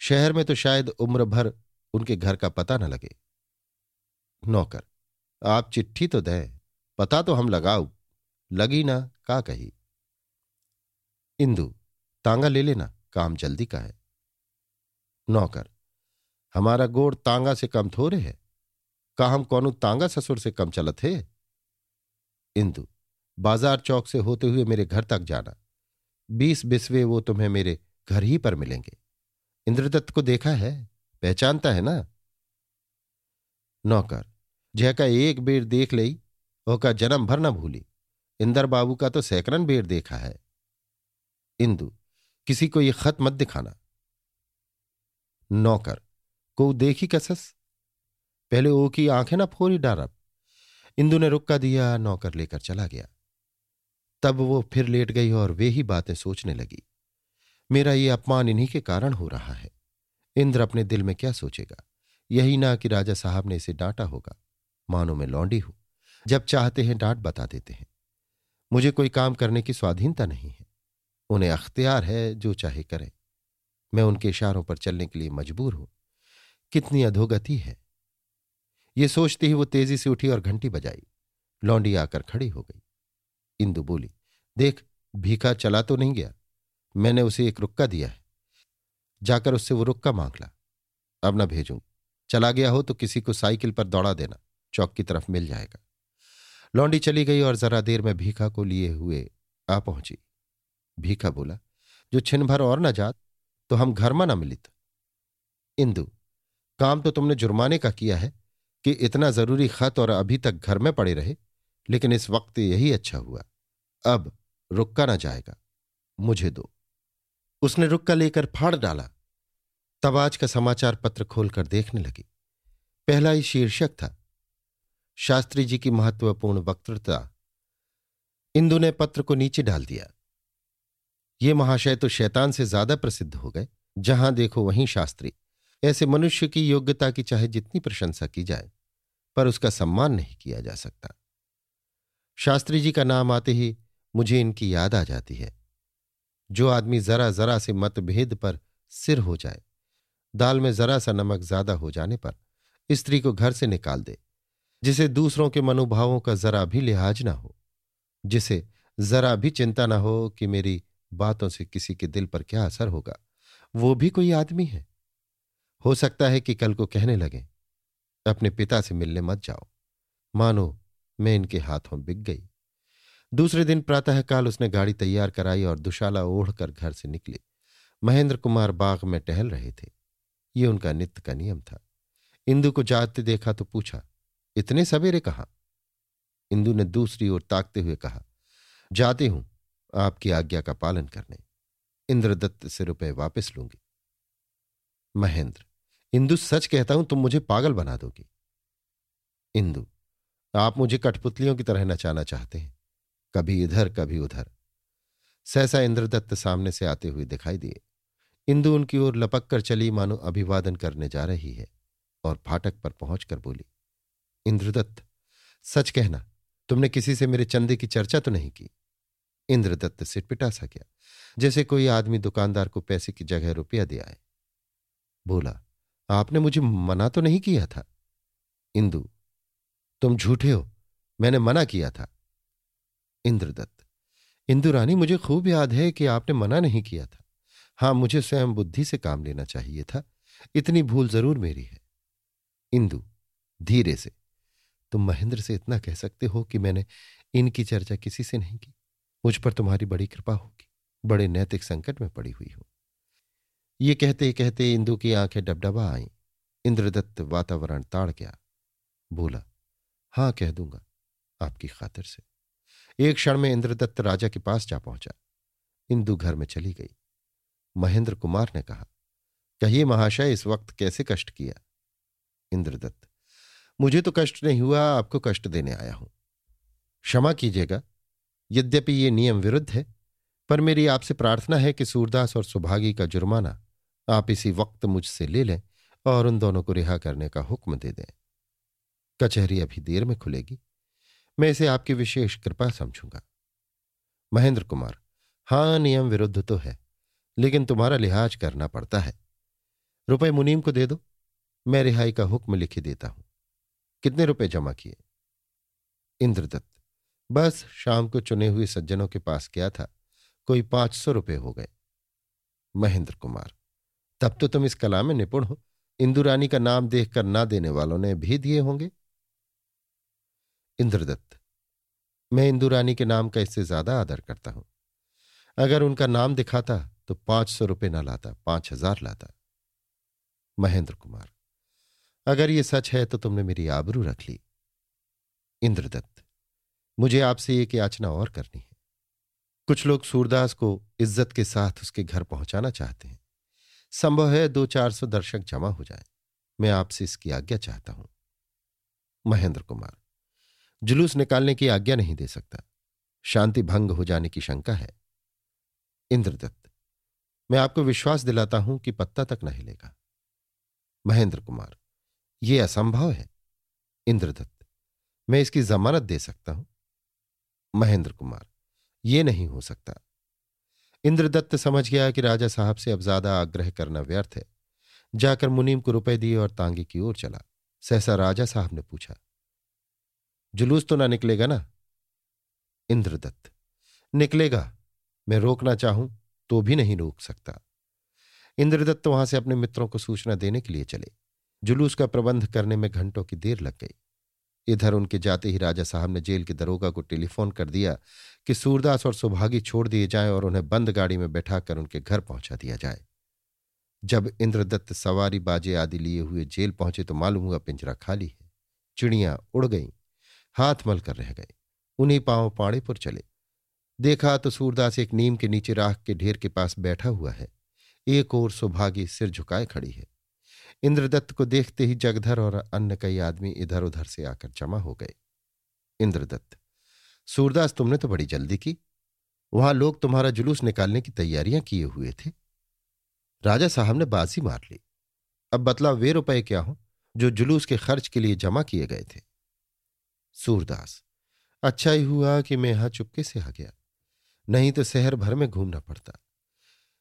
शहर में तो शायद उम्र भर उनके घर का पता न लगे। नौकर, आप चिट्ठी तो दें, पता तो हम लगाओ लगी ना, का कही? इंदु, तांगा ले लेना, काम जल्दी का है। नौकर, हमारा गोड़ तांगा से कम थोड़े है। का हम कौन तांगा ससुर से कम चलत है? इंदु, बाज़ार चौक से होते हुए मेरे घर तक जाना। बीस बिस्वे वो तुम्हें मेरे घर ही पर मिलेंगे। इंद्रदत्त को देखा है? पहचानता है ना? नौकर, जय का एक बेर देख लई ओका जन्म भर न भूली। इंदर बाबू का तो सैकड़न बेर देखा है। इंदु, किसी को ये खत मत दिखाना। नौकर, को देखी कसस? पहले ओ की आँखें ना फोरी डारब। इंदु ने रुक्का दिया, नौकर लेकर चला गया। तब वो फिर लेट गई और वे ही बातें सोचने लगी। मेरा ये अपमान इन्हीं के कारण हो रहा है। इंद्र अपने दिल में क्या सोचेगा? यही ना कि राजा साहब ने इसे डांटा होगा। मानो में लौंडी हूँ। जब चाहते हैं डांट बता देते हैं। मुझे कोई काम करने की स्वाधीनता नहीं है। उन्हें अख्तियार है जो चाहे करें। मैं उनके इशारों पर चलने के लिए मजबूर हूँ। कितनी अधोगति है। ये सोचते ही वो तेज़ी से उठी और घंटी बजाई। लौंडी आकर खड़ी हो गई। इंदु बोली, देख, भीखा चला तो नहीं गया। मैंने उसे एक रुक्का दिया है। जाकर उससे वो रुक्का मांग ला। अब न भेजूँगी चला गया हो तो किसी को साइकिल पर दौड़ा देना। चौक की तरफ़ मिल जाएगा। लौंडी चली गई और जरा देर में भीखा को लिए हुए आ पहुँची। भीखा बोला, जो छिन भर और न जात तो हम घर में ना मिलित। इंदु, काम तो तुमने जुर्माने का किया है कि इतना ज़रूरी खत और अभी तक घर में पड़े रहे, लेकिन इस वक्त यही अच्छा हुआ। अब रुक्का ना जाएगा। मुझे दो। उसने रुक्का लेकर फाड़ डाला। तब आज का समाचार पत्र खोलकर देखने लगी। पहला ही शीर्षक था, शास्त्री जी की महत्वपूर्ण वक्तृता। इंदु ने पत्र को नीचे डाल दिया। ये महाशय तो शैतान से ज़्यादा प्रसिद्ध हो गए। जहाँ देखो वहीं शास्त्री। ऐसे मनुष्य की योग्यता की चाहे जितनी प्रशंसा की जाए, पर उसका सम्मान नहीं किया जा सकता। शास्त्री जी का नाम आते ही मुझे इनकी याद आ जाती है। जो आदमी जरा जरा से मतभेद पर सिर हो जाए, दाल में जरा सा नमक ज़्यादा हो जाने पर स्त्री को घर से निकाल दे, जिसे दूसरों के मनोभावों का जरा भी लिहाज ना हो, जिसे जरा भी चिंता ना हो कि मेरी बातों से किसी के दिल पर क्या असर होगा। वो भी कोई आदमी है। हो सकता है कि कल को कहने लगे, अपने पिता से मिलने मत जाओ। मानो मैं इनके हाथों बिक गई। दूसरे दिन प्रातःकाल उसने गाड़ी तैयार कराई और दुशाला ओढ़कर घर से निकली। महेंद्र कुमार बाग में टहल रहे थे। ये उनका नित्य का नियम था। इंदु को जाते देखा तो पूछा, इतने सवेरे कहा? इंदु ने दूसरी ओर ताकते हुए कहा, जाते हूँ, आपकी आज्ञा का पालन करने। इंद्रदत्त से रुपए वापस लूँगी। महेंद्र, इंदु, सच कहता हूँ, तुम मुझे पागल बना दोगी। इंदु, आप मुझे कठपुतलियों की तरह नचाना चाहते हैं। कभी इधर, कभी उधर। सहसा इंद्रदत्त सामने से आते हुए दिखाई दिए। इंदु उनकी ओर लपक कर चली, मानो अभिवादन करने जा रही है, और फाटक पर पहुंचकर बोली, इंद्रदत्त, सच कहना, तुमने किसी से मेरे चंदे की चर्चा तो नहीं की? इंद्रदत्त सिटपिटा सा गया जैसे कोई आदमी दुकानदार को पैसे की जगह रुपया दे आए। बोला, आपने मुझे मना तो नहीं किया था? इंदु, तुम झूठे हो, मैंने मना किया था। इंद्रदत्त। इंदु रानी मुझे खूब याद है कि आपने मना नहीं किया था। हाँ, मुझे स्वयं बुद्धि से काम लेना चाहिए था। इतनी भूल ज़रूर मेरी है। इंदु, धीरे से। तुम महेंद्र से इतना कह सकते हो कि मैंने इनकी चर्चा किसी से नहीं की? मुझ पर तुम्हारी बड़ी कृपा होगी। बड़े नैतिक संकट में पड़ी हुई हो। ये कहते कहते इंदु की आँखें डबडबा आईं। इंद्रदत्त वातावरण ताड़ गया। बोला, हाँ, कह दूँगा, आपकी खातिर से। एक क्षण में इंद्रदत्त राजा के पास जा पहुँचा। इंदु घर में चली गई। महेंद्र कुमार ने कहा, कहिए महाशय, इस वक्त कैसे कष्ट किया? इंद्रदत्त, मुझे तो कष्ट नहीं हुआ, आपको कष्ट देने आया हूँ। क्षमा कीजिएगा, यद्यपि ये नियम विरुद्ध है, पर मेरी आपसे प्रार्थना है कि सूरदास और सुभागी का जुर्माना आप इसी वक्त मुझसे ले लें और उन दोनों को रिहा करने का हुक्म दे दें। कचहरी अभी देर में खुलेगी। मैं इसे आपकी विशेष कृपा समझूँगा। महेंद्र कुमार, हाँ, नियम विरुद्ध तो है, लेकिन तुम्हारा लिहाज करना पड़ता है। रुपए मुनीम को दे दो, मैं रिहाई का हुक्म लिखी देता हूँ। कितने रुपए जमा किए? इंद्रदत्त, बस शाम को चुने हुए सज्जनों के पास गया था? कोई पाँच सौ रुपये हो गए। महेंद्र कुमार, तब तो तुम इस कला में निपुण हो। इंदुरानी का नाम देखकर ना देने वालों ने भी दिए होंगे। इंद्रदत्त। मैं इंदुरानी के नाम का इससे ज़्यादा आदर करता हूँ। अगर उनका नाम दिखाता तो पाँच सौ रुपये ना लाता, पाँच हज़ार लाता। महेंद्र कुमार, अगर ये सच है तो तुमने मेरी आबरू रख ली। इंद्रदत्त, मुझे आपसे एक याचना और करनी है। कुछ लोग सूरदास को इज़्ज़त के साथ उसके घर पहुंचाना चाहते हैं। संभव है दो चार सौ दर्शक जमा हो जाए। मैं आपसे इसकी आज्ञा चाहता हूँ। महेंद्र कुमार जुलूस निकालने की आज्ञा नहीं दे सकता। शांति भंग हो जाने की शंका है। इंद्रदत्त, मैं आपको विश्वास दिलाता हूँ कि पत्ता तक न हिलेगा महेंद्र कुमार यह असंभव है। इंद्रदत्त, मैं इसकी जमानत दे सकता हूँ? महेंद्र कुमार, ये नहीं हो सकता। इंद्रदत्त समझ गया कि राजा साहब से अब ज़्यादा आग्रह करना व्यर्थ है। जाकर मुनीम को रुपए दिए और तांगे की ओर चला। सहसा राजा साहब ने पूछा जुलूस तो ना निकलेगा ना? इंद्रदत्त। निकलेगा। मैं रोकना चाहूँ तो भी नहीं रोक सकता। इंद्रदत्त वहाँ से अपने मित्रों को सूचना देने के लिए चले। जुलूस का प्रबंध करने में घंटों की देर लग गई। इधर उनके जाते ही राजा साहब ने जेल के दरोगा को टेलीफोन कर दिया कि सूरदास और सुभागी छोड़ दिए जाएँ और उन्हें बंद गाड़ी में बैठाकर उनके घर पहुँचा दिया जाए। जब इंद्रदत्त सवारी, बाजे आदि लिए हुए जेल पहुँचे तो मालूम हुआ पिंजरा खाली है। चिड़ियाँ उड़ गईं। हाथ मल कर रह गए। उन्हीं पाँव पाड़ेपुर चले। देखा तो सूरदास एक नीम के नीचे राख के ढेर के पास बैठा हुआ है। एक और सुभागी सिर झुकाए खड़ी है। इंद्रदत्त को देखते ही जगधर और अन्य कई आदमी इधर उधर से आकर जमा हो गए। इंद्रदत्त, सूरदास तुमने तो बड़ी जल्दी की। वहाँ लोग तुम्हारा जुलूस निकालने की तैयारियाँ किए हुए थे। राजा साहब ने बाजी मार ली। अब बतला वे रुपए क्या हो, जो जुलूस के खर्च के लिए जमा किए गए थे? सूरदास अच्छा ही हुआ कि मैं यहाँ चुपके से आ गया। नहीं तो शहर भर में घूमना पड़ता।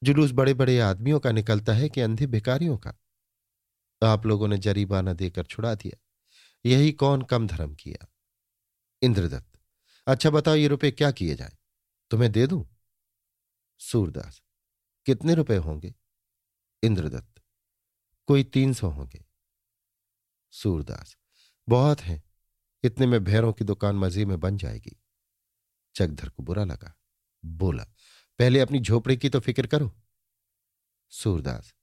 जुलूस बड़े बड़े आदमियों का निकलता है कि अंधे भिकारियों का। आप लोगों ने जरीबाना देकर छुड़ा दिया। यही कौन कम धर्म किया? इंद्रदत्त अच्छा बताओ ये रुपए क्या किए जाए? तुम्हें दे दूँ? सूरदास, कितने रुपए होंगे? इंद्रदत्त, कोई तीन सौ होंगे। सूरदास, बहुत हैं। इतने में भैरों की दुकान मज़े में बन जाएगी। जगधर को बुरा लगा। बोला, पहले अपनी झोपड़ी की तो फ़िक्र करो। सूरदास,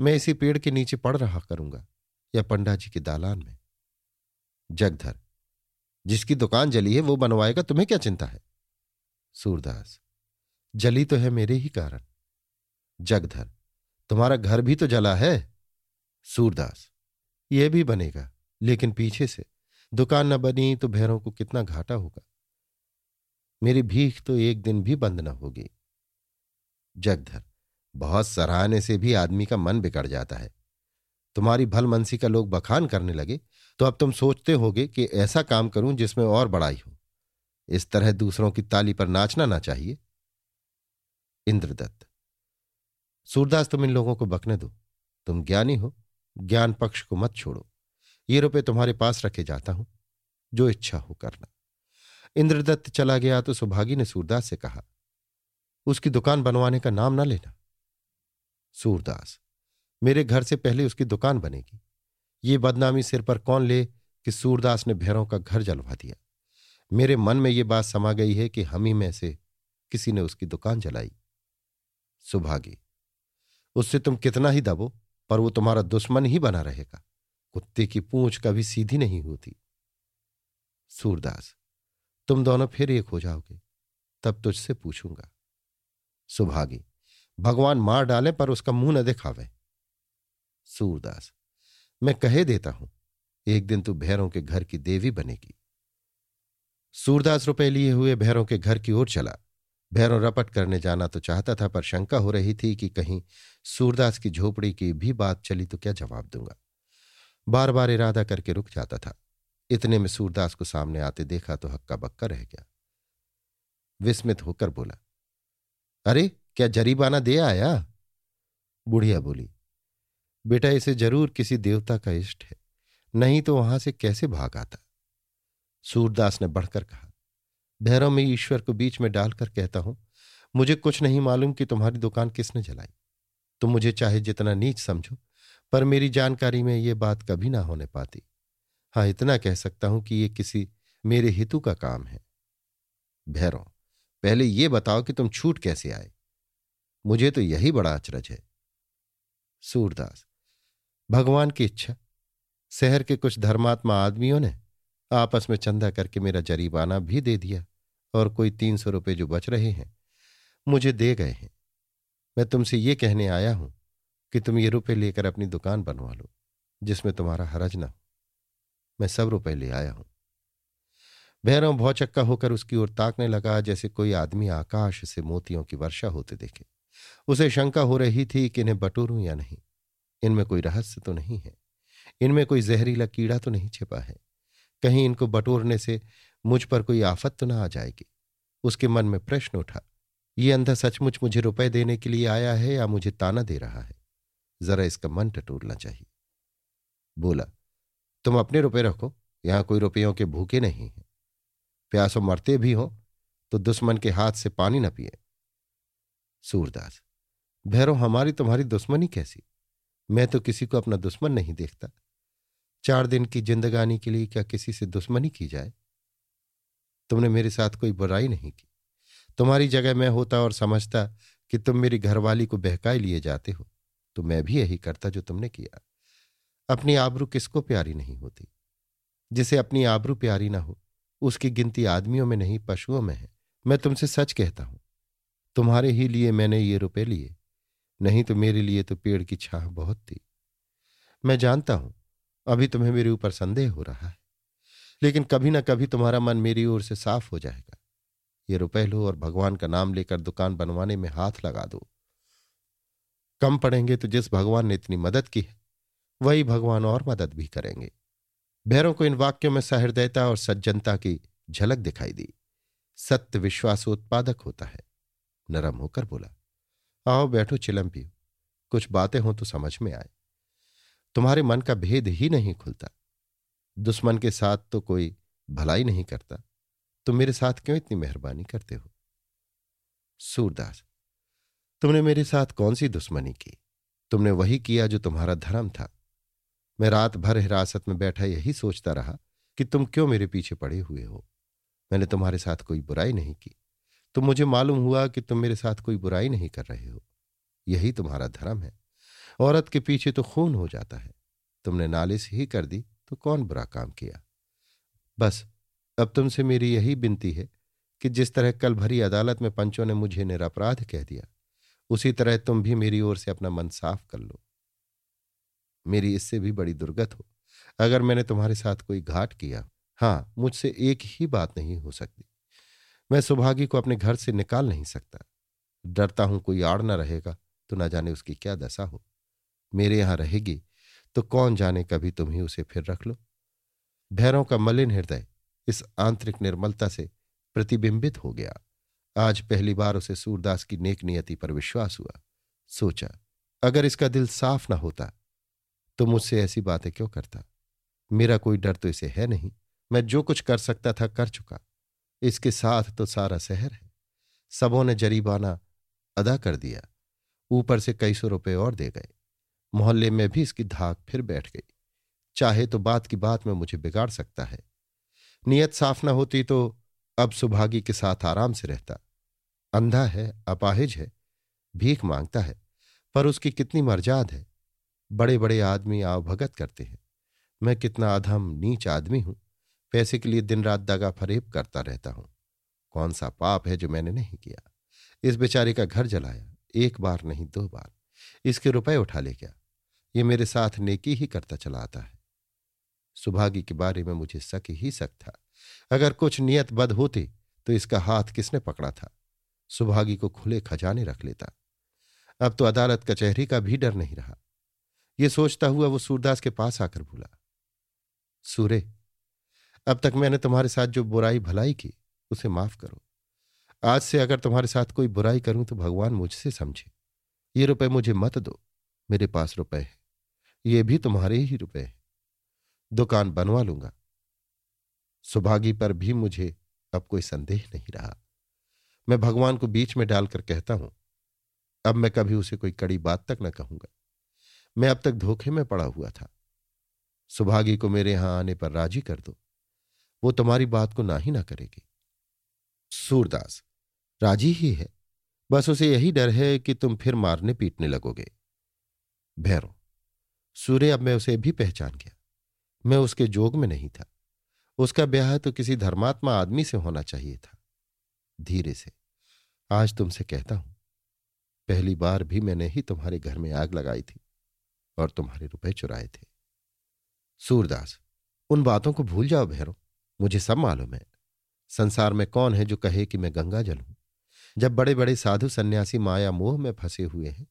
मैं इसी पेड़ के नीचे पड़ रहा करूँगा, या पंडा जी के दालान में। जगधर, जिसकी दुकान जली है वो बनवाएगा, तुम्हें क्या चिंता है? सूरदास, जली तो है मेरे ही कारण। जगधर, तुम्हारा घर भी तो जला है। सूरदास ये भी बनेगा, लेकिन पीछे से दुकान न बनी तो भैरों को कितना घाटा होगा। मेरी भीख तो एक दिन भी बंद न होगी। जगधर, बहुत सराहने से भी आदमी का मन बिगड़ जाता है। तुम्हारी भलमनसी का लोग बखान करने लगे तो अब तुम सोचते होगे कि ऐसा काम करूँ जिसमें और बड़ाई हो। इस तरह दूसरों की ताली पर नाचना ना चाहिए। इंद्रदत्त, सूरदास तुम इन लोगों को बकने दो। तुम ज्ञानी हो, ज्ञान पक्ष को मत छोड़ो। ये रुपए तुम्हारे पास रखे जाता हूँ, जो इच्छा हो करना। इंद्रदत्त चला गया तो सुभागी ने सूरदास से कहा, उसकी दुकान बनवाने का नाम ना लेना। सूरदास, मेरे घर से पहले उसकी दुकान बनेगी। ये बदनामी सिर पर कौन ले कि सूरदास ने भैरों का घर जलवा दिया। मेरे मन में ये बात समा गई है कि हम ही में से किसी ने उसकी दुकान जलाई। सुभागी, उससे तुम कितना ही दबो, पर वो तुम्हारा दुश्मन ही बना रहेगा। कुत्ते की पूंछ कभी सीधी नहीं होती। सूरदास, तुम दोनों फिर एक हो जाओगे, तब तुझसे पूछूँगा। सुभागी, भगवान मार डाले पर उसका मुँह न दिखावे। सूरदास, मैं कहे देता हूँ, एक दिन तू भैरों के घर की देवी बनेगी। सूरदास रुपए लिए हुए भैरों के घर की ओर चला। भैरों रपट करने जाना तो चाहता था पर शंका हो रही थी कि कहीं सूरदास की झोपड़ी की भी बात चली तो क्या जवाब दूँगा? बार बार इरादा करके रुक जाता था। इतने में सूरदास को सामने आते देखा तो हक्का बक्का रह गया। विस्मित होकर बोला, अरे, क्या जरीबाना दे आया? बुढ़िया बोली, बेटा, इसे ज़रूर किसी देवता का इष्ट है। नहीं तो वहाँ से कैसे भाग आता? सूरदास ने बढ़कर कहा, भैरव, में ईश्वर को बीच में डालकर कहता हूँ, मुझे कुछ नहीं मालूम कि तुम्हारी दुकान किसने जलाई। तुम मुझे चाहे जितना नीच समझो पर मेरी जानकारी में ये बात कभी ना होने पाती। हाँ इतना कह सकता हूँ कि ये किसी मेरे हेतु का काम है। भैरों पहले ये बताओ कि तुम छूट कैसे आए? मुझे तो यही बड़ा अचरज है। सूरदास, भगवान की इच्छा। शहर के कुछ धर्मात्मा आदमियों ने आपस में चंदा करके मेरा जरीबाना भी दे दिया और कोई तीन सौ रुपये जो बच रहे हैं, मुझे दे गए हैं। मैं तुमसे ये कहने आया हूँ कि तुम ये रुपए लेकर अपनी दुकान बनवा लो, जिसमें तुम्हारा हरज ना हो। मैं सब रुपए ले आया हूँ। भैरव भौचक्का होकर उसकी ओर ताकने लगा, जैसे कोई आदमी आकाश से मोतियों की वर्षा होते देखे। उसे शंका हो रही थी कि इन्हें बटोरूं या नहीं। इनमें कोई रहस्य तो नहीं है। इनमें कोई जहरीला कीड़ा तो नहीं छिपा है। कहीं इनको बटोरने से मुझ पर कोई आफत तो ना आ जाएगी। उसके मन में प्रश्न उठा, ये अंधा सचमुच मुझे रुपए देने के लिए आया है या मुझे ताना दे रहा है? जरा इसका मन टटोलना चाहिए। बोला, तुम अपने रुपए रखो, यहाँ कोई रुपयों के भूखे नहीं हैं। प्यासों मरते भी हो तो दुश्मन के हाथ से पानी न पिए। सूरदास, भैरव, हमारी तुम्हारी दुश्मनी कैसी? मैं तो किसी को अपना दुश्मन नहीं देखता। चार दिन की जिंदगानी के लिए क्या किसी से दुश्मनी की जाए? तुमने मेरे साथ कोई बुराई नहीं की। तुम्हारी जगह मैं होता और समझता कि तुम मेरी घरवाली को बहकाए लिए जाते हो। तो मैं भी यही करता जो तुमने किया। अपनी आबरू किसको प्यारी नहीं होती? जिसे अपनी आबरू प्यारी ना हो, उसकी गिनती आदमियों में नहीं, पशुओं में है। मैं तुमसे सच कहता हूँ, तुम्हारे ही लिए मैंने ये रुपए लिए, नहीं तो मेरे लिए तो पेड़ की छाह बहुत थी। मैं जानता हूँ, अभी तुम्हें मेरे ऊपर संदेह हो रहा है, लेकिन कभी ना कभी तुम्हारा मन मेरी ओर से साफ़ हो जाएगा। ये रुपए लो और भगवान का नाम लेकर दुकान बनवाने में हाथ लगा दो। कम पड़ेंगे तो जिस भगवान ने इतनी मदद की है, वही भगवान और मदद भी करेंगे। भैरों को इन वाक्यों में सहृदयता और सज्जनता की झलक दिखाई दी। सत्य विश्वासोत्पादक होता है। नरम होकर बोला, आओ बैठो चिलम पियो। कुछ बातें हों तो समझ में आए। तुम्हारे मन का भेद ही नहीं खुलता। दुश्मन के साथ तो कोई भलाई नहीं करता। तुम मेरे साथ क्यों इतनी मेहरबानी करते हो? सूरदास तुमने मेरे साथ कौन सी दुश्मनी की? तुमने वही किया जो तुम्हारा धर्म था। मैं रात भर हिरासत में बैठा यही सोचता रहा कि तुम क्यों मेरे पीछे पड़े हुए हो? मैंने तुम्हारे साथ कोई बुराई नहीं की। तो मुझे मालूम हुआ कि तुम मेरे साथ कोई बुराई नहीं कर रहे हो। यही तुम्हारा धर्म है। औरत के पीछे तो खून हो जाता है। तुमने नालिश ही कर दी तो कौन बुरा काम किया? बस, अब तुमसे मेरी यही बिनती है कि जिस तरह कल भरी अदालत में पंचों ने मुझे निरपराध कह दिया उसी तरह तुम भी मेरी ओर से अपना मन साफ़ कर लो। मेरी इससे भी बड़ी दुर्गत हो। अगर मैंने तुम्हारे साथ कोई घाट किया हाँ मुझसे एक ही बात नहीं हो सकती। मैं सुभागी को अपने घर से निकाल नहीं सकता। डरता हूँ कोई आड़ ना रहेगा तो ना जाने उसकी क्या दशा हो। मेरे यहाँ रहेगी तो कौन जाने कभी तुम ही उसे फिर रख लो। भैरों का मलिन हृदय इस आंतरिक निर्मलता से प्रतिबिंबित हो गया। आज पहली बार उसे सूरदास की नेक नियति पर विश्वास हुआ। सोचा, अगर इसका दिल साफ़ ना होता तो मुझसे ऐसी बातें क्यों करता? मेरा कोई डर तो इसे है नहीं। मैं जो कुछ कर सकता था कर चुका। इसके साथ तो सारा शहर है। सबों ने जरीबाना अदा कर दिया। ऊपर से कई सौ रुपये और दे गए। मोहल्ले में भी इसकी धाक फिर बैठ गई। चाहे तो बात की बात में मुझे बिगाड़ सकता है। नियत साफ़ ना होती तो अब सुभागी के साथ आराम से रहता। अंधा है, अपाहिज है, भीख माँगता है, पर उसकी कितनी मर्जाद है। बड़े बड़े आदमी आवभगत करते हैं। मैं कितना अधम, नीच आदमी हूँ। पैसे के लिए दिन रात दगा फरेब करता रहता हूँ। कौन सा पाप है जो मैंने नहीं किया? इस बेचारे का घर जलाया, एक बार नहीं दो बार। इसके रुपए उठा ले गया ये मेरे साथ नेकी ही करता चला आता है। सुभागी के बारे में मुझे शक ही शक था। अगर कुछ नियत बद होती तो इसका हाथ किसने पकड़ा था? सुभागी को खुले खजाने रख लेता। अब तो अदालत कचहरी का भी डर नहीं रहा। यह सोचता हुआ वो सूरदास के पास आकर बोला, सूरे, अब तक मैंने तुम्हारे साथ जो बुराई भलाई की, उसे माफ़ करो। आज से अगर तुम्हारे साथ कोई बुराई करूँ तो भगवान मुझसे समझे। ये रुपए मुझे मत दो, मेरे पास रुपए है। ये भी तुम्हारे ही रुपए हैं। दुकान बनवा लूँगा। सुभागी पर भी मुझे अब कोई संदेह नहीं रहा। मैं भगवान को बीच में डालकर कहता हूँ, अब मैं कभी उसे कोई कड़ी बात तक न कहूँगा। मैं अब तक धोखे में पड़ा हुआ था। सुभागी को मेरे यहाँ आने पर राज़ी कर दो। वो तुम्हारी बात को ना ही ना करेगी। सूरदास, राज़ी ही है। बस उसे यही डर है कि तुम फिर मारने पीटने लगोगे। भैरो सूर्य अब मैं उसे भी पहचान गया। मैं उसके जोग में नहीं था। उसका ब्याह तो किसी धर्मात्मा आदमी से होना चाहिए था। धीरे से। आज तुमसे कहता हूँ, पहली बार भी मैंने ही तुम्हारे घर में आग लगाई थी और तुम्हारे रुपए चुराए थे। सूरदास, उन बातों को भूल जाओ भैरो, मुझे सब मालूम है। संसार में कौन है जो कहे कि मैं गंगा जल हूँ? जब बड़े बड़े साधु सन्यासी माया मोह में फंसे हुए हैं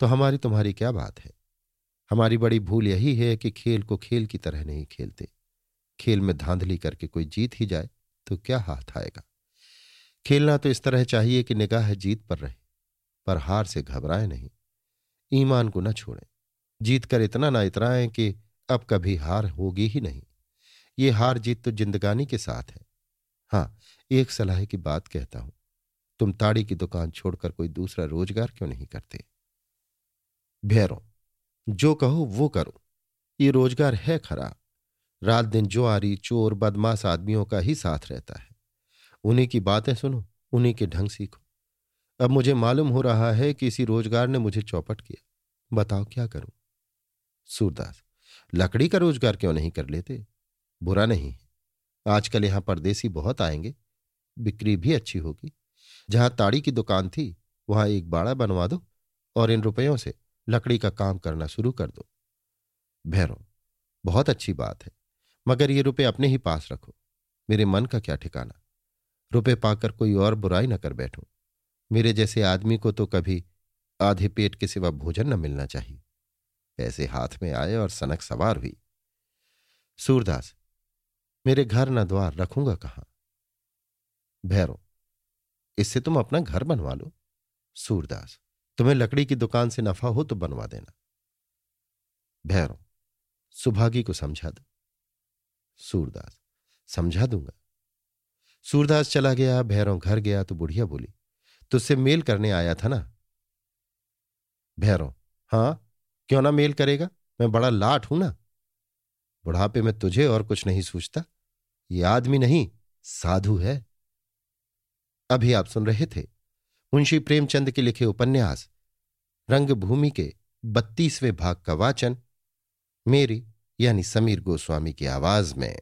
तो हमारी तुम्हारी क्या बात है? हमारी बड़ी भूल यही है कि खेल को खेल की तरह नहीं खेलते। खेल में धांधली करके कोई जीत ही जाए तो क्या हाथ आएगा? खेलना तो इस तरह चाहिए कि निगाह जीत पर रहे, पर हार से घबराए नहीं। ईमान को न छोड़ें। जीत कर इतना ना इतराएँ कि अब कभी हार होगी ही नहीं। ये हार जीत तो जिंदगानी के साथ है। हाँ एक सलाह की बात कहता हूँ। तुम ताड़ी की दुकान छोड़कर कोई दूसरा रोज़गार क्यों नहीं करते? भैरों जो कहो वो करो। ये रोज़गार है खराब। रात दिन जुआरी चोर, बदमाश आदमियों का ही साथ रहता है। उन्हीं की बातें सुनो, उन्हीं के ढंग सीखो। अब मुझे मालूम हो रहा है कि इसी रोज़गार ने मुझे चौपट किया। बताओ क्या करूँ? सूरदास, लकड़ी का रोज़गार क्यों नहीं कर लेते? बुरा नहीं आजकल यहाँ परदेसी बहुत आएँगे। बिक्री भी अच्छी होगी। जहाँ ताड़ी की दुकान थी, वहाँ एक बाड़ा बनवा दो और इन रुपयों से लकड़ी का काम करना शुरू कर दो। भैरों बहुत अच्छी बात है, मगर ये रुपए अपने ही पास रखो। मेरे मन का क्या ठिकाना? रुपए पाकर कोई और बुराई न कर बैठूं। मेरे जैसे आदमी को तो कभी आधे पेट के सिवा भोजन न मिलना चाहिए। पैसे हाथ में आए और सनक सवार हुई। सूरदास, मेरे घर न द्वार रखूँगा कहा? भैरव, इससे तुम अपना घर बनवा लो। सूरदास, तुम्हें लकड़ी की दुकान से नफा हो तो बनवा देना। भैरव, सुभागी को समझा दो। सूरदास, समझा दूँगा। सूरदास चला गया, भैरव घर गया तो बुढ़िया बोली, तुझसे मेल करने आया था ना? भैरव, हाँ, क्यों ना मेल करेगा? मैं बड़ा लाट हूँ ना। बुढ़ापे में तुझे और कुछ नहीं सोचता ये आदमी नहीं, साधु है। अभी आप सुन रहे थे मुंशी प्रेमचंद के लिखे उपन्यास, रंगभूमि के बत्तीसवें भाग का वाचन, मेरी यानी समीर गोस्वामी की आवाज़ में।